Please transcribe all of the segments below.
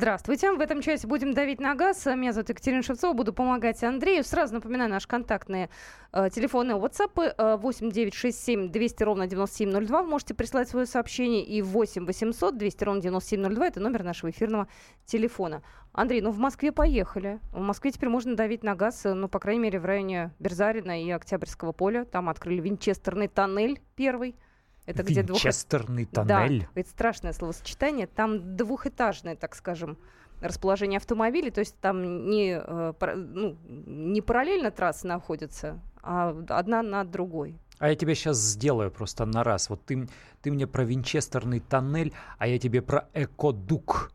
Здравствуйте. В этом часе будем давить на газ. Меня зовут Екатерина Шевцова. Буду помогать Андрею. Сразу напоминаю наши контактные э, телефоны WhatsApp э, 8 967 200 ровно 9702. Вы можете прислать свое сообщение. И 8 800 200 ровно 9702. Это номер нашего эфирного телефона. Андрей, ну в Москве поехали. В Москве теперь можно давить на газ, э, ну, по крайней мере, в районе Берзарина и Октябрьского поля. Там открыли винчестерный тоннель первый. Это где Винчестерный двух... тоннель. Да, это страшное словосочетание. Там двухэтажное, так скажем, расположение автомобилей, то есть там не, э, ну, не параллельно трассы находятся, а одна над другой. А я тебе сейчас сделаю просто на раз. Вот ты, ты мне про винчестерный тоннель, а я тебе про экодук.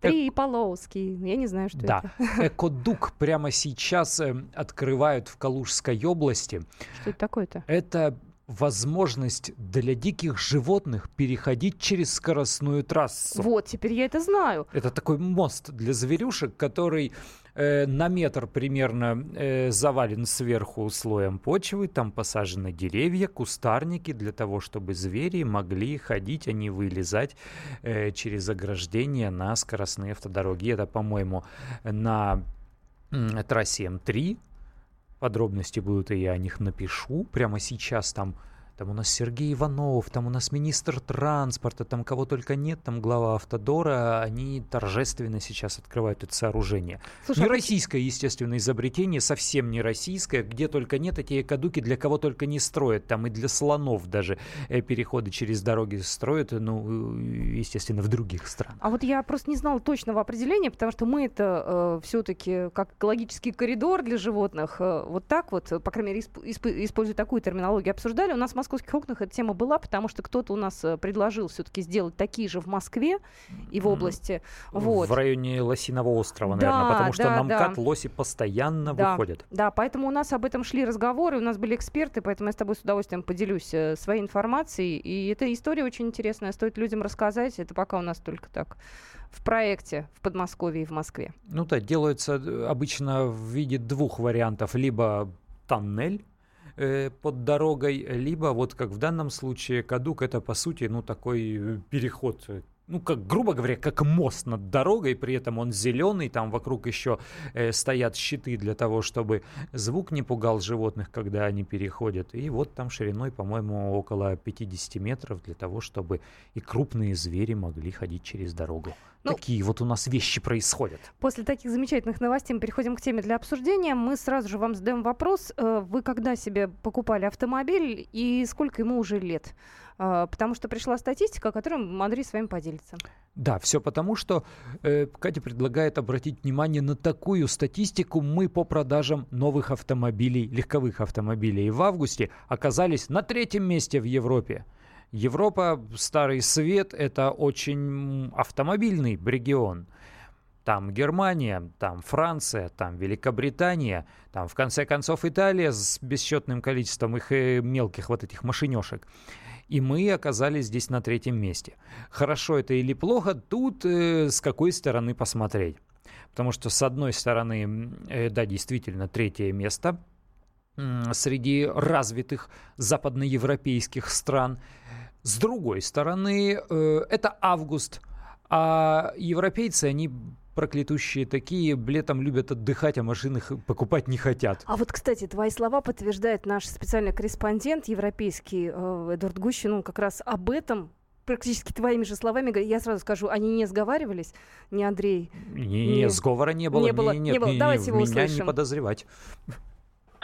Три Полоуский. Я не знаю, что да. это. Да, экодук прямо сейчас э, открывают в Калужской области. Что это такое-то? Это возможность для диких животных переходить через скоростную трассу. Вот, теперь я это знаю. Это такой мост для зверюшек, который э, на метр примерно э, завален сверху слоем почвы, там посажены деревья, кустарники для того, чтобы звери могли ходить, а не вылезать э, через ограждение на скоростные автодороги. Это, по-моему, на трассе М3 Подробности будут, и я о них напишу. Прямо сейчас там там у нас Сергей Иванов, там у нас министр транспорта, там кого только нет, там глава Автодора, они торжественно сейчас открывают это сооружение. Слушай, не а российское, естественно, изобретение, совсем не российское, где только нет, эти экодуки для кого только не строят, там и для слонов даже э, переходы через дороги строят, ну, естественно, в других странах. А вот я просто не знала точного определения, потому что мы это э, все-таки как экологический коридор для животных, э, вот так вот, по крайней мере, исп- исп- используя такую терминологию, обсуждали. У нас в московских окнах эта тема была, потому что кто-то у нас э, предложил все-таки сделать такие же в Москве и в области. Mm. Вот. В районе Лосиного острова, наверное, да, потому что да, на МКАД да. лоси постоянно да, выходят. Да, поэтому у нас об этом шли разговоры, у нас были эксперты, поэтому я с тобой с удовольствием поделюсь э, своей информацией. И эта история очень интересная, стоит людям рассказать. Это пока у нас только так в проекте в Подмосковье и в Москве. Ну да, делается э, обычно в виде двух вариантов. Либо тоннель, э, под дорогой, либо вот как в данном случае кадук это по сути ну такой э, переход э, ну, как, грубо говоря, как мост над дорогой, при этом он зеленый, там вокруг еще э, стоят щиты для того, чтобы звук не пугал животных, когда они переходят. И вот там шириной, по-моему, около 50 метров для того, чтобы и крупные звери могли ходить через дорогу. Ну, Такие вот у нас вещи происходят. После таких замечательных новостей мы переходим к теме для обсуждения. Мы сразу же вам задаем вопрос. Э, вы когда себе покупали автомобиль и сколько ему уже лет? Э, потому что пришла статистика, которой Андрей с вами поделится. Да, все потому, что э, Катя предлагает обратить внимание на такую статистику. Мы по продажам новых автомобилей, легковых автомобилей в августе оказались на третьем месте в Европе. Европа, Старый Свет, это очень автомобильный регион. Там Германия, там Франция, там Великобритания, там в конце концов Италия с бесчетным количеством их э, мелких вот этих машинешек. И мы оказались здесь на третьем месте. Хорошо это или плохо, тут э, с какой стороны посмотреть. Потому что с одной стороны, э, да, действительно, третье место среди развитых западноевропейских стран – с другой стороны, э, это август, а европейцы, они проклятущие такие, летом любят отдыхать, а машин их покупать не хотят. А вот, кстати, твои слова подтверждает наш специальный корреспондент европейский э, Эдуард Гущин, он как раз об этом практически твоими же словами, я сразу скажу, они не сговаривались, не Андрей. Не, не, сговора не было. Не было, не, нет, не было. Не, Давайте не, его меня услышим. не подозревать.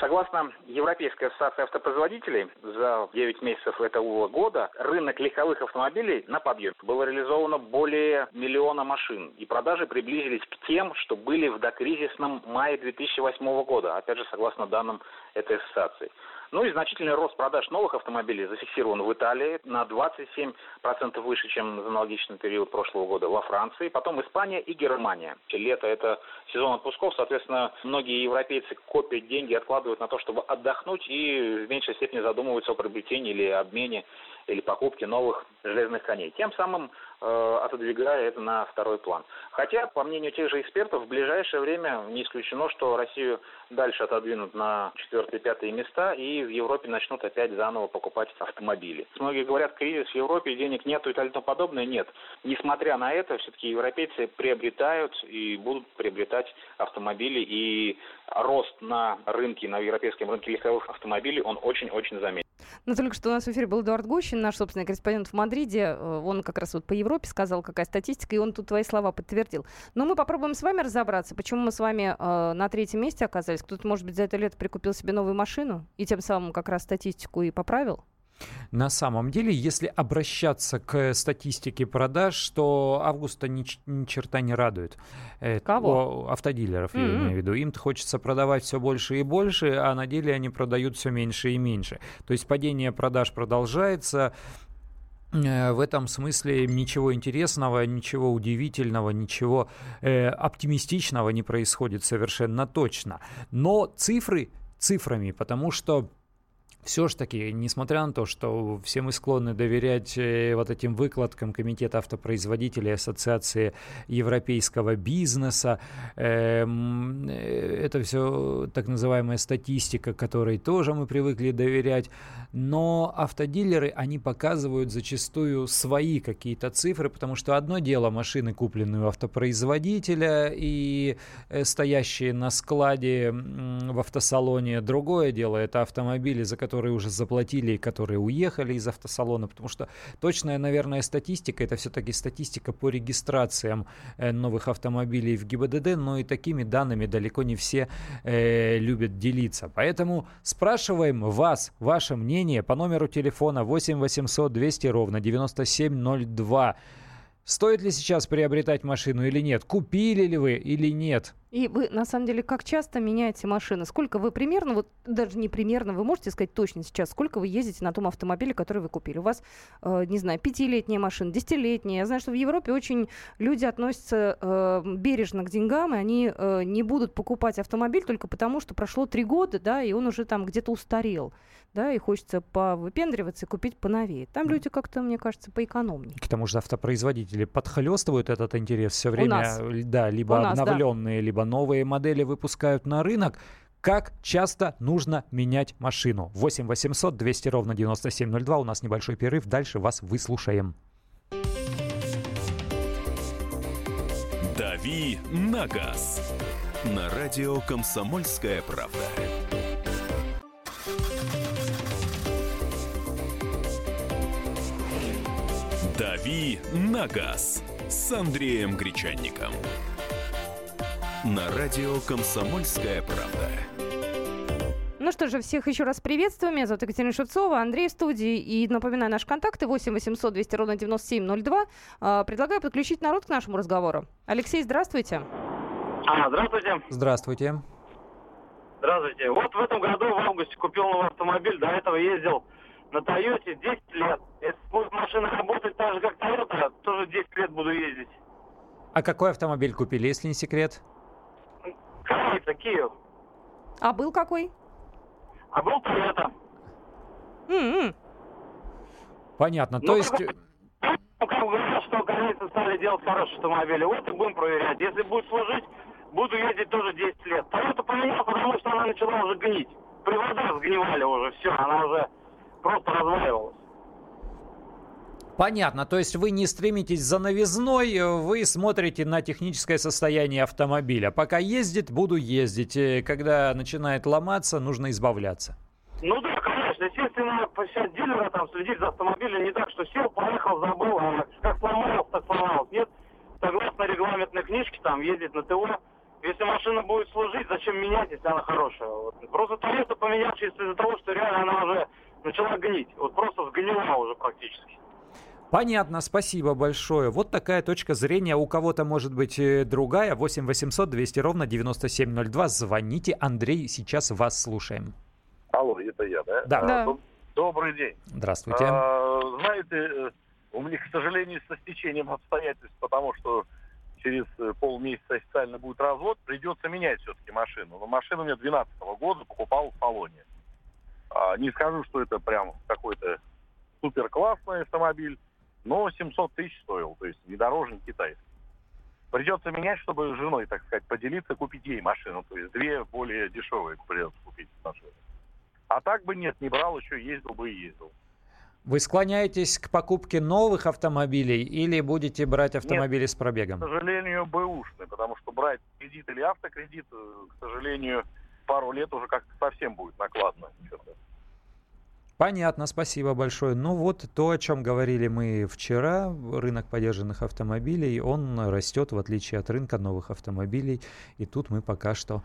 Согласно Европейской ассоциации автопроизводителей, за 9 месяцев этого года рынок легковых автомобилей на подъем. Было реализовано более миллиона машин, и продажи приблизились к тем, что были в докризисном мае 2008 года, опять же, согласно данным этой ассоциации. Ну и значительный рост продаж новых автомобилей зафиксирован в Италии на 27% выше, чем за аналогичный период прошлого года во Франции, потом Испания и Германия. Лето – это сезон отпусков, соответственно, многие европейцы копят деньги, откладывают на то, чтобы отдохнуть и в меньшей степени задумываются о приобретении или обмене или покупки новых железных коней. Тем самым э, отодвигая это на второй план. Хотя, по мнению тех же экспертов, в ближайшее время не исключено, что Россию дальше отодвинут на четвертые-пятые места и в Европе начнут опять заново покупать автомобили. Многие говорят, кризис в Европе, денег нету и тому подобное. Нет. Несмотря на это, все-таки европейцы приобретают и будут приобретать автомобили и рост на рынке, на европейском рынке легковых автомобилей, он очень-очень заметен. Но только что у нас в эфире был Эдуард Гущин, наш собственный корреспондент в Мадриде. Э, он как раз вот по Европе сказал, какая статистика, и он тут твои слова подтвердил. Но мы попробуем с вами разобраться, почему мы с вами э, на третьем месте оказались. Кто-то, может быть, за это лето прикупил себе новую машину и тем самым как раз статистику и поправил? На самом деле, если обращаться к статистике продаж, то августа ни, ни черта не радует. Э, Кого? автодилеров, mm-hmm. я имею в виду. Им-то хочется продавать все больше и больше, а на деле они продают все меньше и меньше. То есть падение продаж продолжается. Э, в этом смысле ничего интересного, ничего удивительного, ничего э, оптимистичного не происходит совершенно точно. Но цифры цифрами, потому что все ж таки, несмотря на то, что все мы склонны доверять э, вот этим выкладкам Комитета автопроизводителей Ассоциации европейского бизнеса, эм, э, это все так называемая статистика, которой тоже мы привыкли доверять, но автодилеры, они показывают зачастую свои какие-то цифры, потому что одно дело машины, купленные у автопроизводителя и э, стоящие на складе в автосалоне, другое дело это автомобили, за которые которые уже заплатили и которые уехали из автосалона, потому что точная, наверное, статистика, это все-таки статистика по регистрациям э, новых автомобилей в ГИБДД, но и такими данными далеко не все э, любят делиться. Поэтому спрашиваем вас, ваше мнение по номеру телефона 8 800 200 ровно 9702. Стоит ли сейчас приобретать машину или нет? Купили ли вы или нет? И вы, на самом деле, как часто меняете машины? Сколько вы примерно, вот даже не примерно, вы можете сказать точно сейчас, сколько вы ездите на том автомобиле, который вы купили? У вас, э, не знаю, пятилетняя машина, десятилетняя. Я знаю, что в Европе очень люди относятся э, бережно к деньгам, и они э, не будут покупать автомобиль только потому, что прошло три года, да, и он уже там где-то устарел да, и хочется повыпендриваться и купить поновее. Там люди как-то, мне кажется, поэкономнее. К тому же автопроизводители подхлестывают этот интерес все время, нас. да, либо нас, обновленные, да. либо новые модели выпускают на рынок. Как часто нужно менять машину? 8 800 200 ровно 9702. У нас небольшой перерыв. Дальше вас выслушаем. «Дави на газ» на радио «Комсомольская правда». «Дави на газ» с Андреем Гречанником. На радио «Комсомольская правда». Ну что же, всех еще раз приветствую. Меня зовут Екатерина Шевцова, Андрей в студии. И напоминаю, наши контакты 8 800 200 ровно 9702. А, предлагаю подключить народ к нашему разговору. Алексей, здравствуйте. А, здравствуйте. Здравствуйте. Здравствуйте. Вот в этом году в августе купил новый автомобиль. До этого ездил на Тойоте 10 лет. Если будет машина работать так же, как Тойота, тоже 10 лет буду ездить. А какой автомобиль купили, если не секрет? Кайта, Киев. А был какой? А был Тойота. Mm-hmm. Понятно. Ну, То есть... Ну, как говорят, что корейцы стали делать хорошие автомобили. Вот и будем проверять. Если будет служить, буду ездить тоже 10 лет. Тойота поменял, потому что она начала уже гнить. Привода сгнивали уже, все, она уже просто разваливалась. Понятно. То есть вы не стремитесь за новизной, вы смотрите на техническое состояние автомобиля. Пока ездит, буду ездить. Э, когда начинает ломаться, нужно избавляться. Ну да, конечно. Естественно, посещать дилера, там, следить за автомобилем не так, что сел, поехал, забыл, а как сломалось, так сломалось. Нет, согласно регламентной книжке, там, ездить на ТО. Если машина будет служить, зачем менять, если она хорошая? Вот. Просто Toyota поменявшись из-за того, что реально она уже начала гнить. Вот просто сгнила уже практически. Понятно, спасибо большое. Вот такая точка зрения. У кого-то может быть э, другая. 8 800 200 ровно 9702. Звоните. Андрей, сейчас вас слушаем. Алло, это я, да? Да. да. Добрый день. Здравствуйте. А, знаете, э, у меня, к сожалению, со стечением обстоятельств, потому что через э, полмесяца официально будет развод, придется менять все-таки машину. Но машину у меня 2012 года покупал в салоне. А, не скажу, что это прям какой-то супер классный автомобиль, но 700 тысяч стоил, то есть не дороже, не китайский. Придется менять, чтобы с женой, так сказать, поделиться, купить ей машину. То есть две более дешевые придется купить машину. А так бы нет, не брал, еще ездил бы и ездил. Вы склоняетесь к покупке новых автомобилей или будете брать автомобили Нет, с пробегом? К сожалению, бэушный, потому что брать кредит или автокредит, э, к сожалению, пару лет уже как-то совсем будет накладно. Понятно, спасибо большое. Ну вот то, о чем говорили мы вчера, рынок поддержанных автомобилей, он растет в отличие от рынка новых автомобилей. И тут мы пока что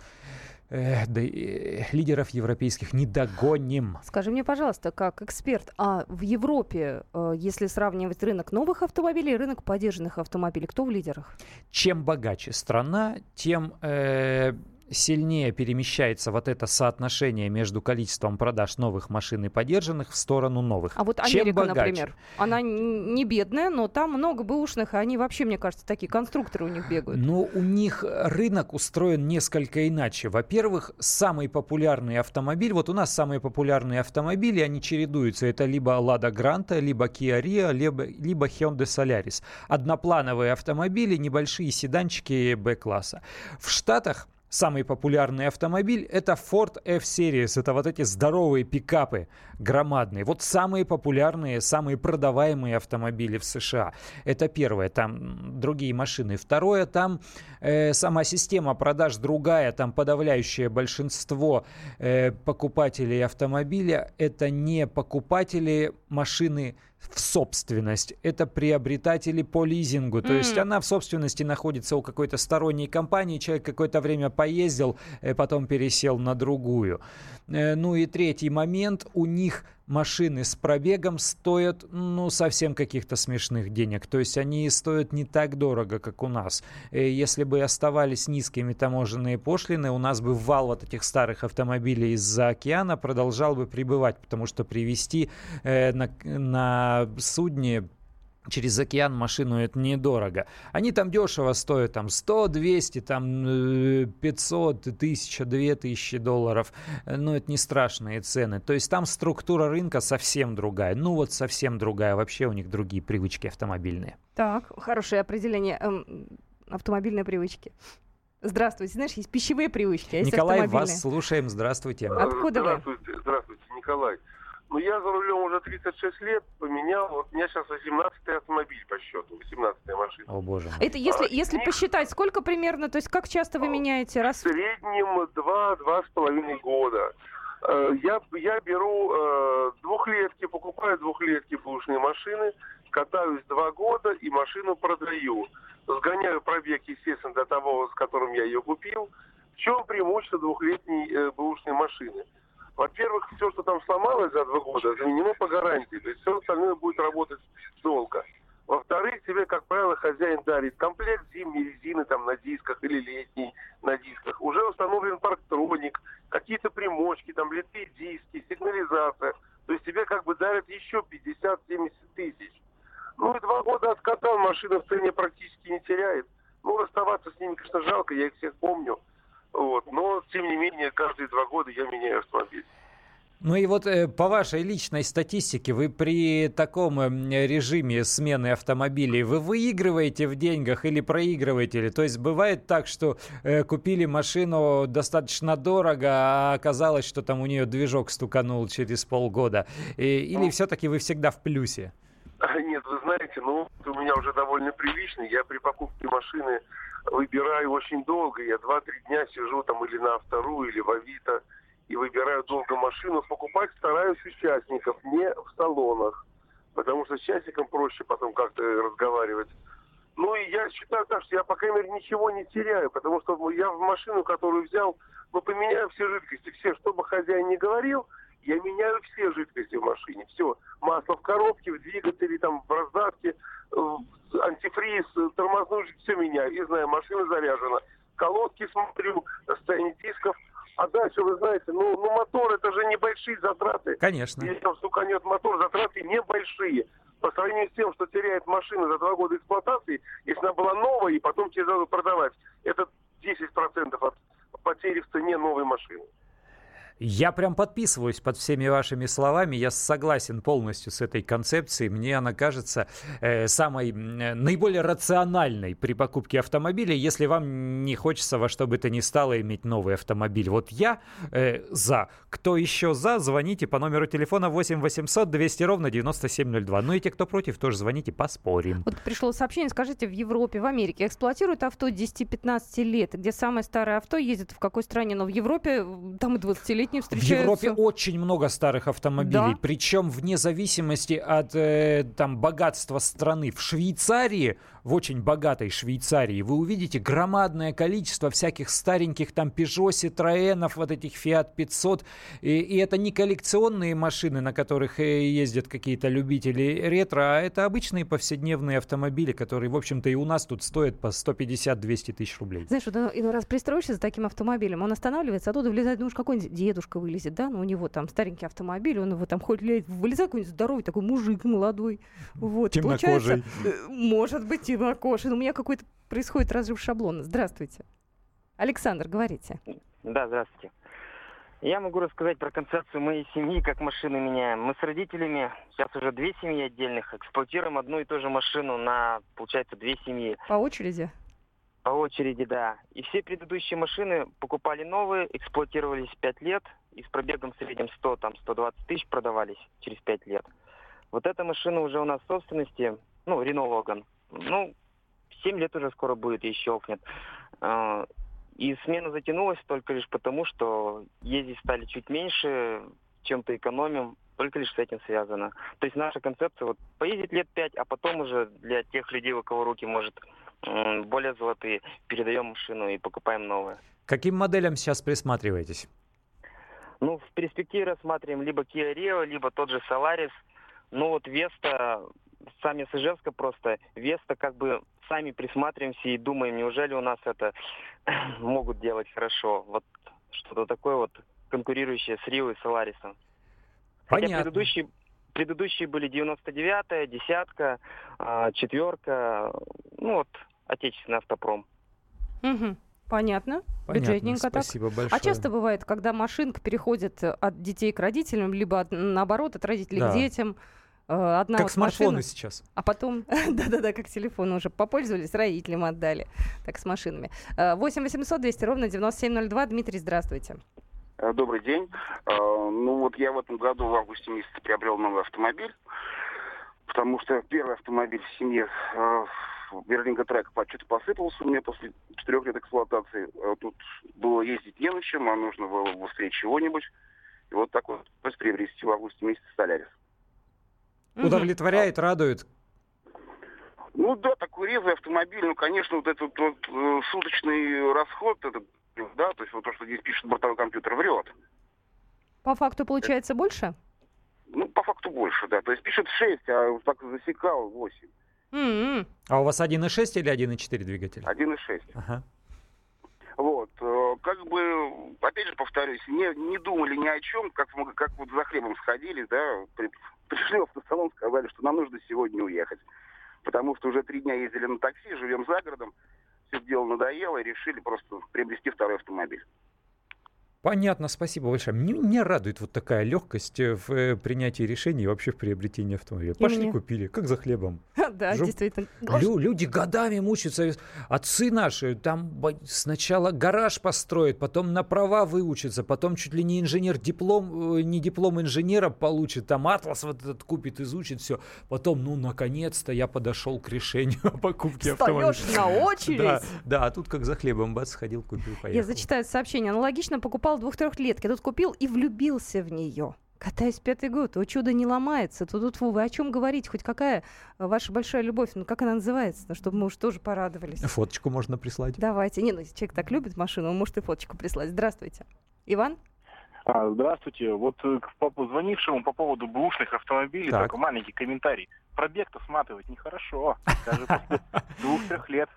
э, да, э, лидеров европейских не догоним. Скажи мне, пожалуйста, как эксперт, а в Европе, э, если сравнивать рынок новых автомобилей и рынок поддержанных автомобилей, кто в лидерах? Чем богаче страна, тем э, сильнее перемещается вот это соотношение между количеством продаж новых машин и подержанных в сторону новых. А вот Чем Америка, богаче? например, она не бедная, но там много бэушных, и они вообще, мне кажется, такие конструкторы у них бегают. Но у них рынок устроен несколько иначе. Во-первых, самый популярный автомобиль, вот у нас самые популярные автомобили, они чередуются. Это либо Lada Granta, либо Kia Rio, либо, либо Hyundai Solaris. Одноплановые автомобили, небольшие седанчики Б-класса. В Штатах Самый популярный автомобиль – это Ford F-Series. Это вот эти здоровые пикапы, громадные. Вот самые популярные, самые продаваемые автомобили в США. Это первое. Там другие машины. Второе, там э, сама система продаж другая. Там подавляющее большинство э, покупателей автомобиля – это не покупатели машины в собственность. Это приобретатели по лизингу. То mm. есть она в собственности находится у какой-то сторонней компании. Человек какое-то время поездил, э, потом пересел на другую. Э, ну и третий момент. У них машины с пробегом стоят, ну, совсем каких-то смешных денег. То есть они стоят не так дорого, как у нас. Э, если бы оставались низкими таможенные пошлины, у нас бы вал вот этих старых автомобилей из-за океана продолжал бы прибывать, потому что привезти э, на, на судне через океан машину это недорого. Они там дешево стоят, там 100, 200, там 500, 1000, 2000 долларов. Но это не страшные цены. То есть там структура рынка совсем другая. Ну вот совсем другая. Вообще у них другие привычки автомобильные. Так, хорошее определение эм, автомобильной привычки. Здравствуйте. Знаешь, есть пищевые привычки, а есть Николай, вас слушаем. Здравствуйте. Откуда здравствуйте, вы? Здравствуйте, Николай. Ну, я за рулем уже 36 лет, поменял, вот у меня сейчас 18-й автомобиль по счету, 18-я машина. О, боже мой. Это если, а, если посчитать, сколько примерно, то есть как часто вы меняете? Раз... В среднем 2-2,5 года. Э, я, я беру э, двухлетки, покупаю двухлетки бушные машины, катаюсь два года и машину продаю. Сгоняю пробег, естественно, до того, с которым я ее купил. В чем преимущество двухлетней э, бэушной машины? Во-первых, все, что там сломалось за два года, заменено по гарантии. То есть все остальное будет работать долго. Во-вторых, тебе, как правило, хозяин дарит комплект зимней резины там на дисках или летней на дисках. Уже установлен парктроник, какие-то примочки, там литые диски, сигнализация. То есть тебе как бы дарят еще 50-70 тысяч. Ну и два года откатал, машина в цене практически не теряет. Ну, расставаться с ними, конечно, жалко, я их всех помню. Вот. Но, тем не менее, каждые два года я меняю автомобиль. Ну и вот э, по вашей личной статистике, вы при таком э, режиме смены автомобилей, вы выигрываете в деньгах или проигрываете? То есть бывает так, что э, купили машину достаточно дорого, а оказалось, что там у нее движок стуканул через полгода. Или ну, все-таки вы всегда в плюсе? Нет, вы знаете, ну, у меня уже довольно приличный. Я при покупке машины выбираю очень долго. Я два-три дня сижу там или на вторую, или в Авито и выбираю долго машину. Покупать стараюсь участников, не в салонах. Потому что с частником проще потом как-то разговаривать. Ну и я считаю так, что я, по крайней мере, ничего не теряю, потому что я в машину, которую взял, ну, поменяю все жидкости, все, что бы хозяин не говорил, я меняю все жидкости в машине, все. Масло в коробке, в двигателе, там, в раздатке, антифриз, тормозную жидкость, все меняю. И знаю, машина заряжена. Колодки смотрю, состояние дисков. А дальше, вы знаете, ну, ну мотор это же небольшие затраты. Конечно. Если там стуканет мотор, затраты небольшие. По сравнению с тем, что теряет машина за два года эксплуатации, если она была новая и потом тебе надо продавать, это 10% от потери в цене новой машины. Я прям подписываюсь под всеми вашими словами. Я согласен полностью с этой концепцией. Мне она кажется э, самой э, наиболее рациональной при покупке автомобиля, если вам не хочется во что бы то ни стало иметь новый автомобиль. Вот я э, за. Кто еще за, звоните по номеру телефона 8 800 200 ровно 9702. Ну и те, кто против, тоже звоните, поспорим. Вот пришло сообщение, скажите, в Европе, в Америке эксплуатируют авто 10-15 лет, где самое старое авто ездит в какой стране, но в Европе там и 20 лет летние встречаются. В Европе очень много старых автомобилей, да? причем вне зависимости от э, там богатства страны. В Швейцарии в очень богатой Швейцарии, вы увидите громадное количество всяких стареньких там Peugeot, Citroёnов, вот этих Fiat 500. И, и это не коллекционные машины, на которых э, ездят какие-то любители ретро, а это обычные повседневные автомобили, которые, в общем-то, и у нас тут стоят по 150-200 тысяч рублей. Знаешь, вот иной раз пристроишься за таким автомобилем, он останавливается, оттуда влезает, ну уж какой-нибудь дедушка вылезет, да, ну у него там старенький автомобиль, он его там ходит, вылезает какой-нибудь здоровый такой мужик молодой. Вот. Темнокожий. Получается, э, может быть, Ивакошин. У меня какой-то происходит разрыв шаблона. Здравствуйте. Александр, говорите. Да, здравствуйте. Я могу рассказать про концепцию моей семьи, как машины меняем. Мы с родителями, сейчас уже две семьи отдельных, эксплуатируем одну и ту же машину на, получается, две семьи. По очереди? По очереди, да. И все предыдущие машины покупали новые, эксплуатировались пять лет, и с пробегом в среднем 100, там, 120 тысяч продавались через пять лет. Вот эта машина уже у нас в собственности, ну, Рено Логан. Ну, 7 лет уже скоро будет и щелкнет. А, и смена затянулась только лишь потому, что ездить стали чуть меньше, чем-то экономим, только лишь с этим связано. То есть наша концепция вот поездить лет пять, а потом уже для тех людей, у кого руки, может, более золотые, передаем машину и покупаем новые. Каким моделям сейчас присматриваетесь? Ну, в перспективе рассматриваем либо Kia Rio, либо тот же Solaris. Ну вот Веста сами с Ижевска просто. Веста как бы сами присматриваемся и думаем, неужели у нас это могут делать хорошо. Вот что-то такое вот конкурирующее с Рио и Соларисом. Хотя предыдущие, предыдущие были 99-я, десятка, а, четверка, ну вот, отечественный автопром. Угу. Понятно. Понятно. Бюджетненько Спасибо так. большое. А часто бывает, когда машинка переходит от детей к родителям, либо от, наоборот от родителей да. к детям. Э, одна как вот смартфоны машина, сейчас. А потом, да-да-да, как телефоны уже попользовались, родителям отдали. Так, с машинами. 8 800 200 ровно 9702. Дмитрий, здравствуйте. Э, добрый день. Э, ну вот я в этом году в августе месяце приобрел новый автомобиль, потому что первый автомобиль в семье Берлинга Трек что-то посыпался у меня после четырех лет эксплуатации. Тут было ездить не на чем, а нужно было быстрее чего-нибудь. И вот так вот приобрести в августе месяце Солярис. Удовлетворяет, радует? Ну да, такой резвый автомобиль, ну, конечно, вот этот вот э, суточный расход, этот, да, то есть вот то, что здесь пишет бортовой компьютер, врет. По факту получается больше? Ну, по факту больше, да. То есть пишет 6, а так засекал 8. Mm-hmm. А у вас 1.6 или 1.4 двигатель? 1.6. Ага. Вот, э, как бы, опять же повторюсь, не, не думали ни о чем, как, как вот за хлебом сходили, да, при, пришли в автосалон, сказали, что нам нужно сегодня уехать. Потому что уже три дня ездили на такси, живем за городом, все дело надоело и решили просто приобрести второй автомобиль. Понятно, спасибо большое. Мне, меня радует вот такая легкость э, в э, принятии решений и вообще в приобретении автомобиля. И Пошли, мне. купили, как за хлебом. Да, Жу... действительно. Лю- люди годами мучаются. Отцы наши там сначала гараж построят, потом на права выучатся, потом чуть ли не инженер диплом, э, не диплом инженера получит, там атлас вот этот купит, изучит все. Потом, ну, наконец-то я подошел к решению о покупке автомобиля. Встаешь на очередь. Да, да, а тут как за хлебом, бац, сходил, купил, поехал. Я зачитаю сообщение. Аналогично покупал покупал двух-трехлетки, тут купил и влюбился в нее. Катаюсь пятый год, о чудо не ломается. Тут, тут вы о чем говорить? Хоть какая ваша большая любовь? Ну, как она называется? Ну, чтобы мы уж тоже порадовались. Фоточку можно прислать. Давайте. Не, ну, если человек так любит машину, он может и фоточку прислать. Здравствуйте. Иван? А, здравствуйте. Вот э, к звонившему по поводу бушных автомобилей так. такой маленький комментарий. Пробег-то сматывать нехорошо. Даже после двух-трех лет.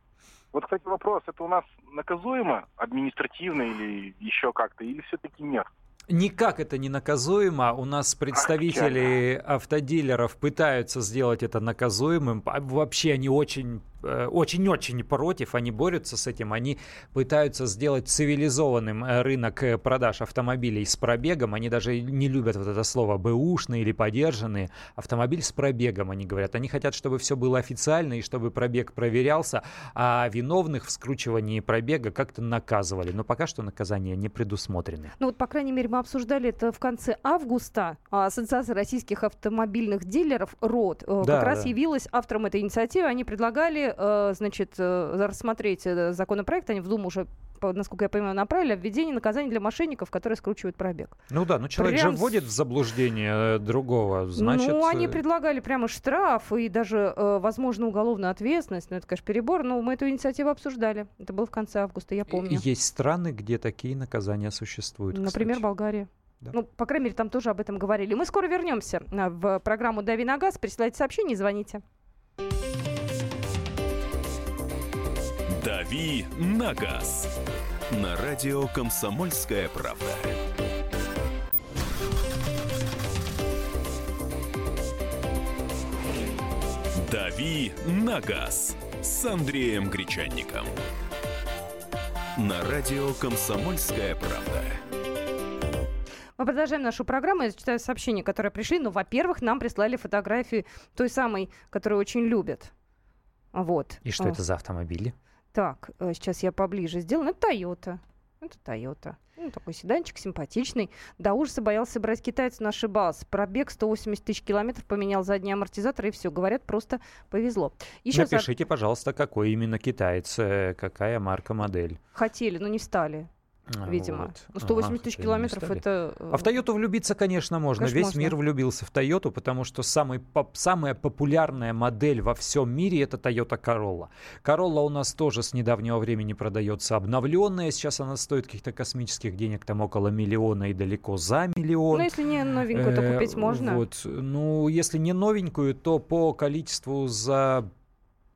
Вот, кстати, вопрос, это у нас наказуемо административно или еще как-то, или все-таки нет? Никак это не наказуемо. У нас представители автодилеров пытаются сделать это наказуемым. Вообще они очень очень-очень против, они борются с этим, они пытаются сделать цивилизованным рынок продаж автомобилей с пробегом, они даже не любят вот это слово «бэушные» или «подержанные», автомобиль с пробегом, они говорят, они хотят, чтобы все было официально и чтобы пробег проверялся, а виновных в скручивании пробега как-то наказывали, но пока что наказания не предусмотрены. Ну вот, по крайней мере, мы обсуждали это в конце августа, а Ассоциация российских автомобильных дилеров РОД э, да, как раз явилась автором этой инициативы. Они предлагали, э, значит, э, рассмотреть законопроект, они в Думу уже насколько я понимаю, направили введение наказания для мошенников, которые скручивают пробег. Ну да, но человек Прям... же вводит в заблуждение другого, значит... Ну, они предлагали прямо штраф и даже, возможно, уголовную ответственность. Ну, это, конечно, перебор, но мы эту инициативу обсуждали. Это было в конце августа, я помню. Есть страны, где такие наказания существуют, Например, кстати. Болгария. Да. Ну, по крайней мере, там тоже об этом говорили. Мы скоро вернемся в программу «Дави на газ». Присылайте сообщение и звоните. «Дави на газ» на радио «Комсомольская правда». «Дави на газ» с Андреем Гречанником. На радио «Комсомольская правда». Мы продолжаем нашу программу. Я читаю сообщения, которые пришли. Ну, во-первых, нам прислали фотографии той самой, которую очень любят. Вот. И что это за автомобили? Так, э, сейчас я поближе сделаю. Это Toyota. Это Toyota. Ну, такой седанчик симпатичный. До ужаса боялся брать китайца, но ошибался. Пробег 180 тысяч километров, поменял задний амортизатор, и все. Говорят, просто повезло. Еще Напишите, за... пожалуйста, какой именно китаец, э, какая марка, модель. Хотели, но не стали. А, видимо. Вот. 180 ага, тысяч километров это... А в Тойоту влюбиться, конечно, можно. Конечно, Весь можно. мир влюбился в Тойоту, потому что самый, поп, самая популярная модель во всем мире это Toyota Corolla. Corolla у нас тоже с недавнего времени продается обновленная. Сейчас она стоит каких-то космических денег, там около миллиона и далеко за миллион. Ну, если не новенькую, то купить э, можно. Вот. Ну, если не новенькую, то по количеству за Э,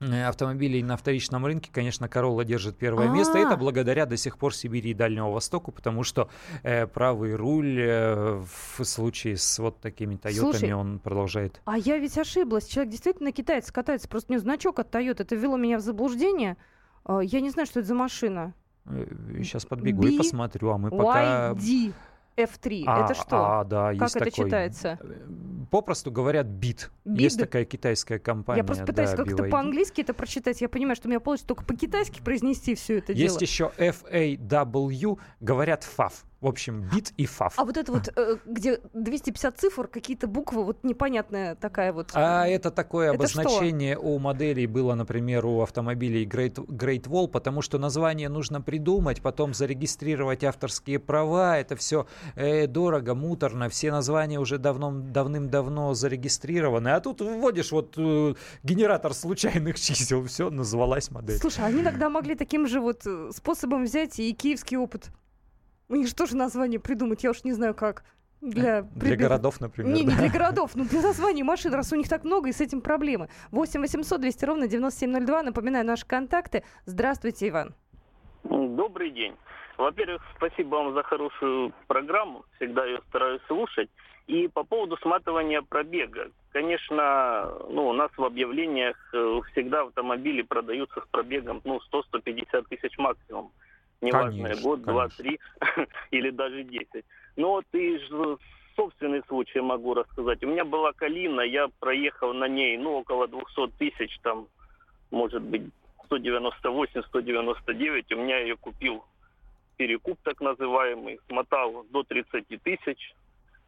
автомобилей на вторичном рынке, конечно, Королла держит первое А-а-а. место. Это благодаря до сих пор Сибири и Дальнему Востоку, потому что э, правый руль э, в случае с вот такими Тойотами он продолжает. А я ведь ошиблась. Человек действительно китаец катается. Просто у него значок от Тойоты. Это ввело меня в заблуждение. Э, я не знаю, что это за машина. Сейчас подбегу B- и посмотрю, а мы пока... YD. F3. А, это что? А, да, как есть это такой, читается? Попросту говорят бит. Бит? Есть такая китайская компания. Я просто пытаюсь да, как-то по-английски это прочитать. Я понимаю, что у меня получится только по-китайски произнести все это есть дело. Есть еще FAW, говорят FAF. В общем, бит и фаф. А вот это вот, э, где 250 цифр, какие-то буквы, вот непонятная такая вот. А это такое это обозначение что? у моделей было, например, у автомобилей Great, Great Wall, потому что название нужно придумать, потом зарегистрировать авторские права. Это все э, дорого, муторно. Все названия уже давно, давным-давно зарегистрированы. А тут вводишь вот э, генератор случайных чисел, все, называлась модель. Слушай, они тогда могли таким же вот э, способом взять и киевский опыт у них же тоже название придумать, я уж не знаю как. Для, для городов, например. Не, да. не для городов, ну для названий машин, раз у них так много, и с этим проблемы. 8 800 200 ровно 9702. Напоминаю, наши контакты. Здравствуйте, Иван. Добрый день. Во-первых, спасибо вам за хорошую программу. Всегда ее стараюсь слушать. И по поводу сматывания пробега. Конечно, ну, у нас в объявлениях э, всегда автомобили продаются с пробегом ну, 100-150 тысяч максимум неважно, конечно, год, конечно. два, три или даже десять. Но вот и собственный случай могу рассказать. У меня была Калина, я проехал на ней, ну, около 200 тысяч, там, может быть, 198-199. У меня ее купил перекуп так называемый, смотал до 30 тысяч,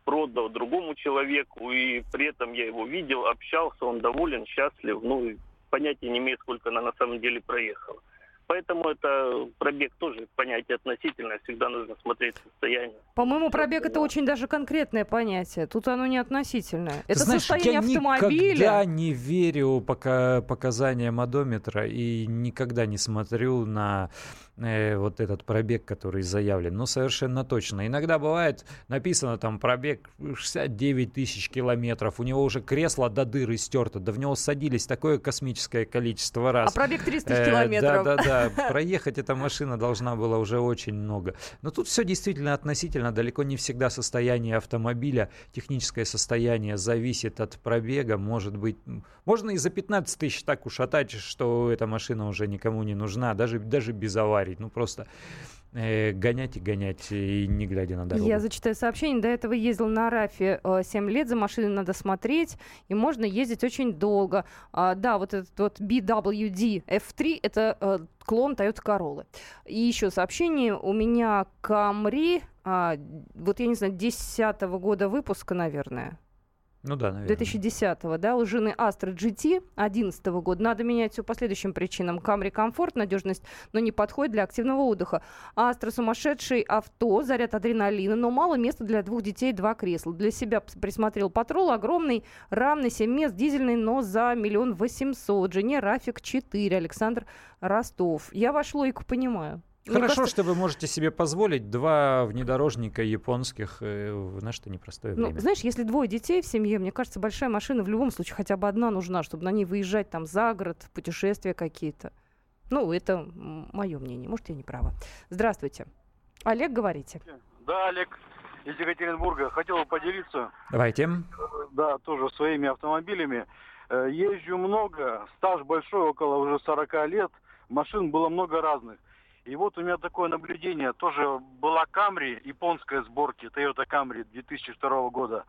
продал другому человеку, и при этом я его видел, общался, он доволен, счастлив, ну, понятия не имеет, сколько она на самом деле проехала. Поэтому это пробег тоже понятие относительное, всегда нужно смотреть состояние. По-моему, пробег это очень даже конкретное понятие. Тут оно не относительное. Ты это знаешь, состояние я автомобиля. никогда не верю пока показаниям одометра и никогда не смотрю на э, вот этот пробег, который заявлен. Ну, совершенно точно. Иногда бывает написано там пробег 69 тысяч километров, у него уже кресло до дыры стерто, да в него садились такое космическое количество раз. А пробег 300 тысяч э, километров. Да, да, проехать эта машина должна была уже очень много. Но тут все действительно относительно, далеко не всегда состояние автомобиля, техническое состояние зависит от пробега, может быть, можно и за 15 тысяч так ушатать, что эта машина уже никому не нужна, даже, даже без аварий, ну просто э, гонять и гонять, и не глядя на дорогу. Я зачитаю сообщение. До этого ездил на Рафе э, 7 лет, за машиной надо смотреть, и можно ездить очень долго. А, да, вот этот вот BWD F3, это э, клон Toyota Corolla. И еще сообщение. У меня Camry, а, вот я не знаю, 10 года выпуска, наверное. Ну да, наверное. 2010-го, да, у жены Astra GT 2011 года. Надо менять все по следующим причинам. Камри комфорт, надежность, но не подходит для активного отдыха. Astra сумасшедший авто, заряд адреналина, но мало места для двух детей, два кресла. Для себя присмотрел патрол, огромный, равный 7 мест, дизельный, но за миллион восемьсот. Жене Рафик 4, Александр Ростов. Я вашу логику понимаю. Хорошо, кажется... что вы можете себе позволить два внедорожника японских э, в наше непростое ну, время. Знаешь, если двое детей в семье, мне кажется, большая машина в любом случае хотя бы одна нужна, чтобы на ней выезжать там за город, путешествия какие-то. Ну, это мое мнение. Может, я не права. Здравствуйте. Олег, говорите. Да, Олег из Екатеринбурга. Хотел бы поделиться. Давайте. Да, тоже своими автомобилями. Э, езжу много, стаж большой, около уже 40 лет. Машин было много разных. И вот у меня такое наблюдение. Тоже была Camry японской сборки, Toyota Camry 2002 года.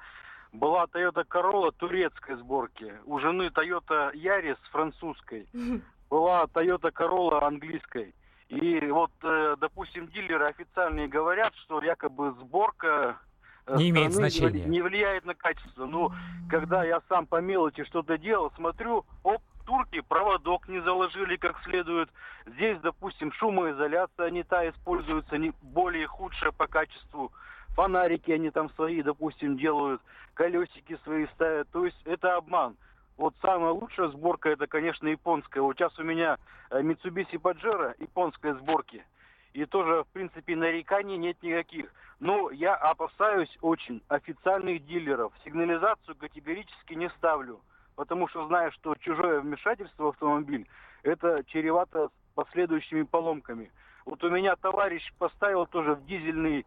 Была Toyota Corolla турецкой сборки. У жены Toyota Yaris французской. Была Toyota Corolla английской. И вот, э, допустим, дилеры официальные говорят, что якобы сборка э, не имеет значения. Не влияет на качество. Ну, когда я сам по мелочи что-то делал, смотрю, оп, турки проводок не заложили как следует. Здесь, допустим, шумоизоляция не та используется, не более худшая по качеству. Фонарики они там свои, допустим, делают, колесики свои ставят. То есть это обман. Вот самая лучшая сборка это, конечно, японская. Вот сейчас у меня Mitsubishi Pajero японской сборки. И тоже, в принципе, нареканий нет никаких. Но я опасаюсь очень официальных дилеров. Сигнализацию категорически не ставлю потому что знаю, что чужое вмешательство в автомобиль, это чревато последующими поломками. Вот у меня товарищ поставил тоже в дизельный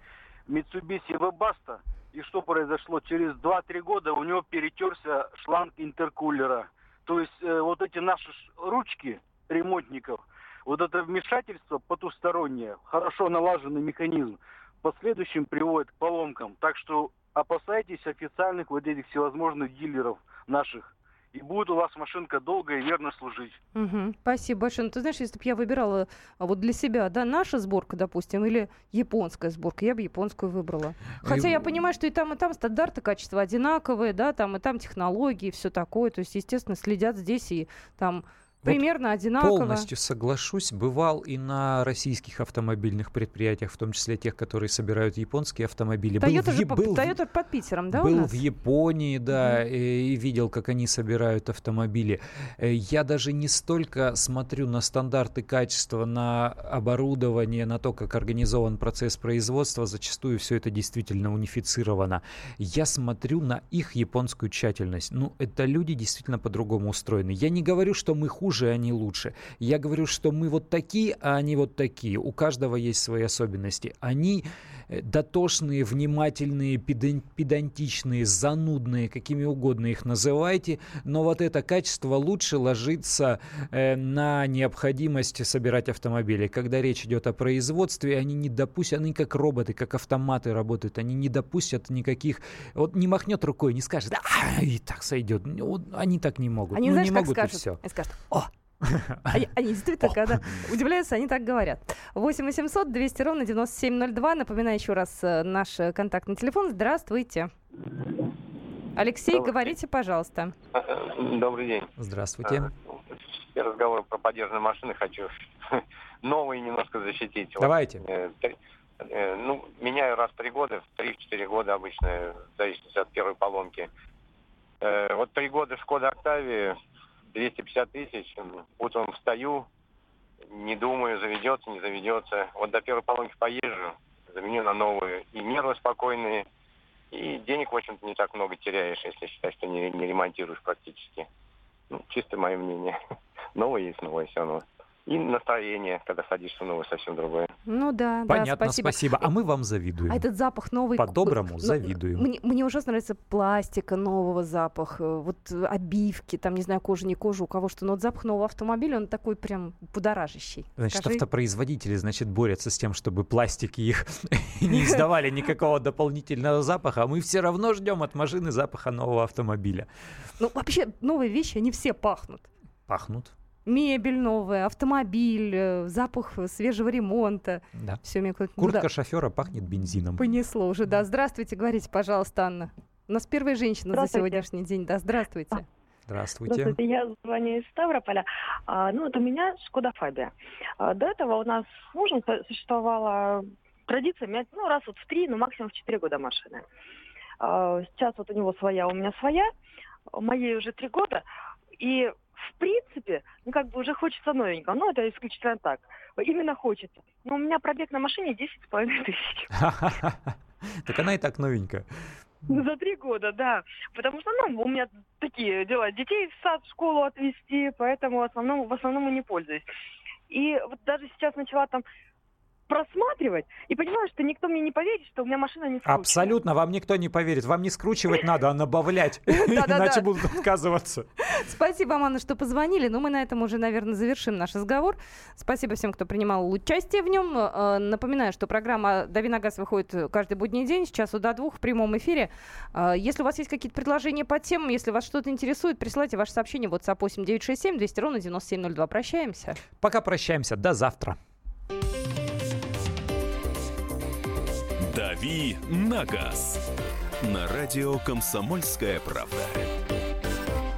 Mitsubishi Webasto, и что произошло? Через 2-3 года у него перетерся шланг интеркулера. То есть э, вот эти наши ручки ремонтников, вот это вмешательство потустороннее, хорошо налаженный механизм, в последующем приводит к поломкам. Так что опасайтесь официальных вот этих всевозможных дилеров наших и будет у вас машинка долго и верно служить. Угу. Спасибо большое. Ну, ты знаешь, если бы я выбирала а, вот для себя, да, наша сборка, допустим, или японская сборка, я бы японскую выбрала. Хотя и... я понимаю, что и там, и там стандарты качества одинаковые, да, там и там технологии, все такое. То есть, естественно, следят здесь и там Примерно вот одинаково. Полностью соглашусь. Бывал и на российских автомобильных предприятиях, в том числе тех, которые собирают японские автомобили. Toyota, был же в, по, был, Toyota под Питером, да, Был в Японии, да, mm-hmm. и, и видел, как они собирают автомобили. Э, я даже не столько смотрю на стандарты качества, на оборудование, на то, как организован процесс производства. Зачастую все это действительно унифицировано. Я смотрю на их японскую тщательность. Ну, это люди действительно по-другому устроены. Я не говорю, что мы хуже хуже, они лучше. Я говорю, что мы вот такие, а они вот такие. У каждого есть свои особенности. Они дотошные, внимательные, педантичные, занудные, какими угодно их называйте, но вот это качество лучше ложится э, на необходимость собирать автомобили. Когда речь идет о производстве, они не допустят, они как роботы, как автоматы работают, они не допустят никаких, вот не махнет рукой, не скажет, а, и так сойдет. Вот, они так не могут. Они, ну, знаешь, не могут скажут? и все. Они скажут, о, они, они действительно, когда удивляются, они так говорят. 8 800 200 ровно 9702. Напоминаю еще раз э, наш э, контактный телефон. Здравствуйте. Алексей, говорите, пожалуйста. Добрый день. Здравствуйте. Я разговор про поддержанные машины хочу новые немножко защитить. Давайте. Вот, э, ну, меняю раз в три года, в три-четыре года обычно, в зависимости от первой поломки. Вот три года Шкода Октавия 250 тысяч, утром встаю, не думаю, заведется, не заведется. Вот до первой поломки поезжу, заменю на новую. И нервы спокойные, и денег, в общем-то, не так много теряешь, если считать, что не, не ремонтируешь практически. Ну, чисто мое мнение. Новое есть новое все равно. И настроение, когда садишься в новый, совсем другое. Ну да, Понятно, да, спасибо. спасибо. А мы вам завидуем. А этот запах новый... По-доброму ну, завидуем. Мне, мне ужасно нравится пластика нового запаха, вот обивки, там, не знаю, кожа, не кожа, у кого что, но вот запах нового автомобиля, он такой прям будоражащий. Значит, Скажи. автопроизводители, значит, борются с тем, чтобы пластики их не издавали никакого дополнительного запаха, а мы все равно ждем от машины запаха нового автомобиля. Ну, вообще, новые вещи, они все пахнут. Пахнут. Мебель новая, автомобиль, э, запах свежего ремонта. Да. Все, мне куда-то Куртка шофера пахнет бензином. понесло уже. Да, здравствуйте, говорите, пожалуйста, Анна. У нас первая женщина за сегодняшний день. Да, здравствуйте. Здравствуйте. Здравствуйте, я звоню из Ставрополя. А, ну, вот у меня Шкода Фабия. А, до этого у нас с мужем существовала традиция менять, ну, раз вот в три, ну, максимум в четыре года машины. А, сейчас вот у него своя, у меня своя. Моей уже три года. И в принципе, ну, как бы уже хочется новенького. Ну, это исключительно так. Именно хочется. Но у меня пробег на машине 10,5 тысяч. Так она и так новенькая. Ну, За три года, да. Потому что, ну, у меня такие дела. Детей в сад, в школу отвезти, поэтому в основном, в основном и не пользуюсь. И вот даже сейчас начала там просматривать и понимаю, что никто мне не поверит, что у меня машина не скручена. Абсолютно, вам никто не поверит. Вам не скручивать надо, а набавлять. Иначе будут отказываться. Спасибо, Анна, что позвонили. Но мы на этом уже, наверное, завершим наш разговор. Спасибо всем, кто принимал участие в нем. Э, Напоминаю, что программа «Дави на газ» выходит каждый будний день с часу до двух в прямом эфире. Э, Если у вас есть какие-то предложения по темам, если вас что-то интересует, присылайте ваше сообщение в WhatsApp 8967 200 ровно 9702. Прощаемся. Пока прощаемся. До завтра. «Дави на газ» на радио «Комсомольская правда».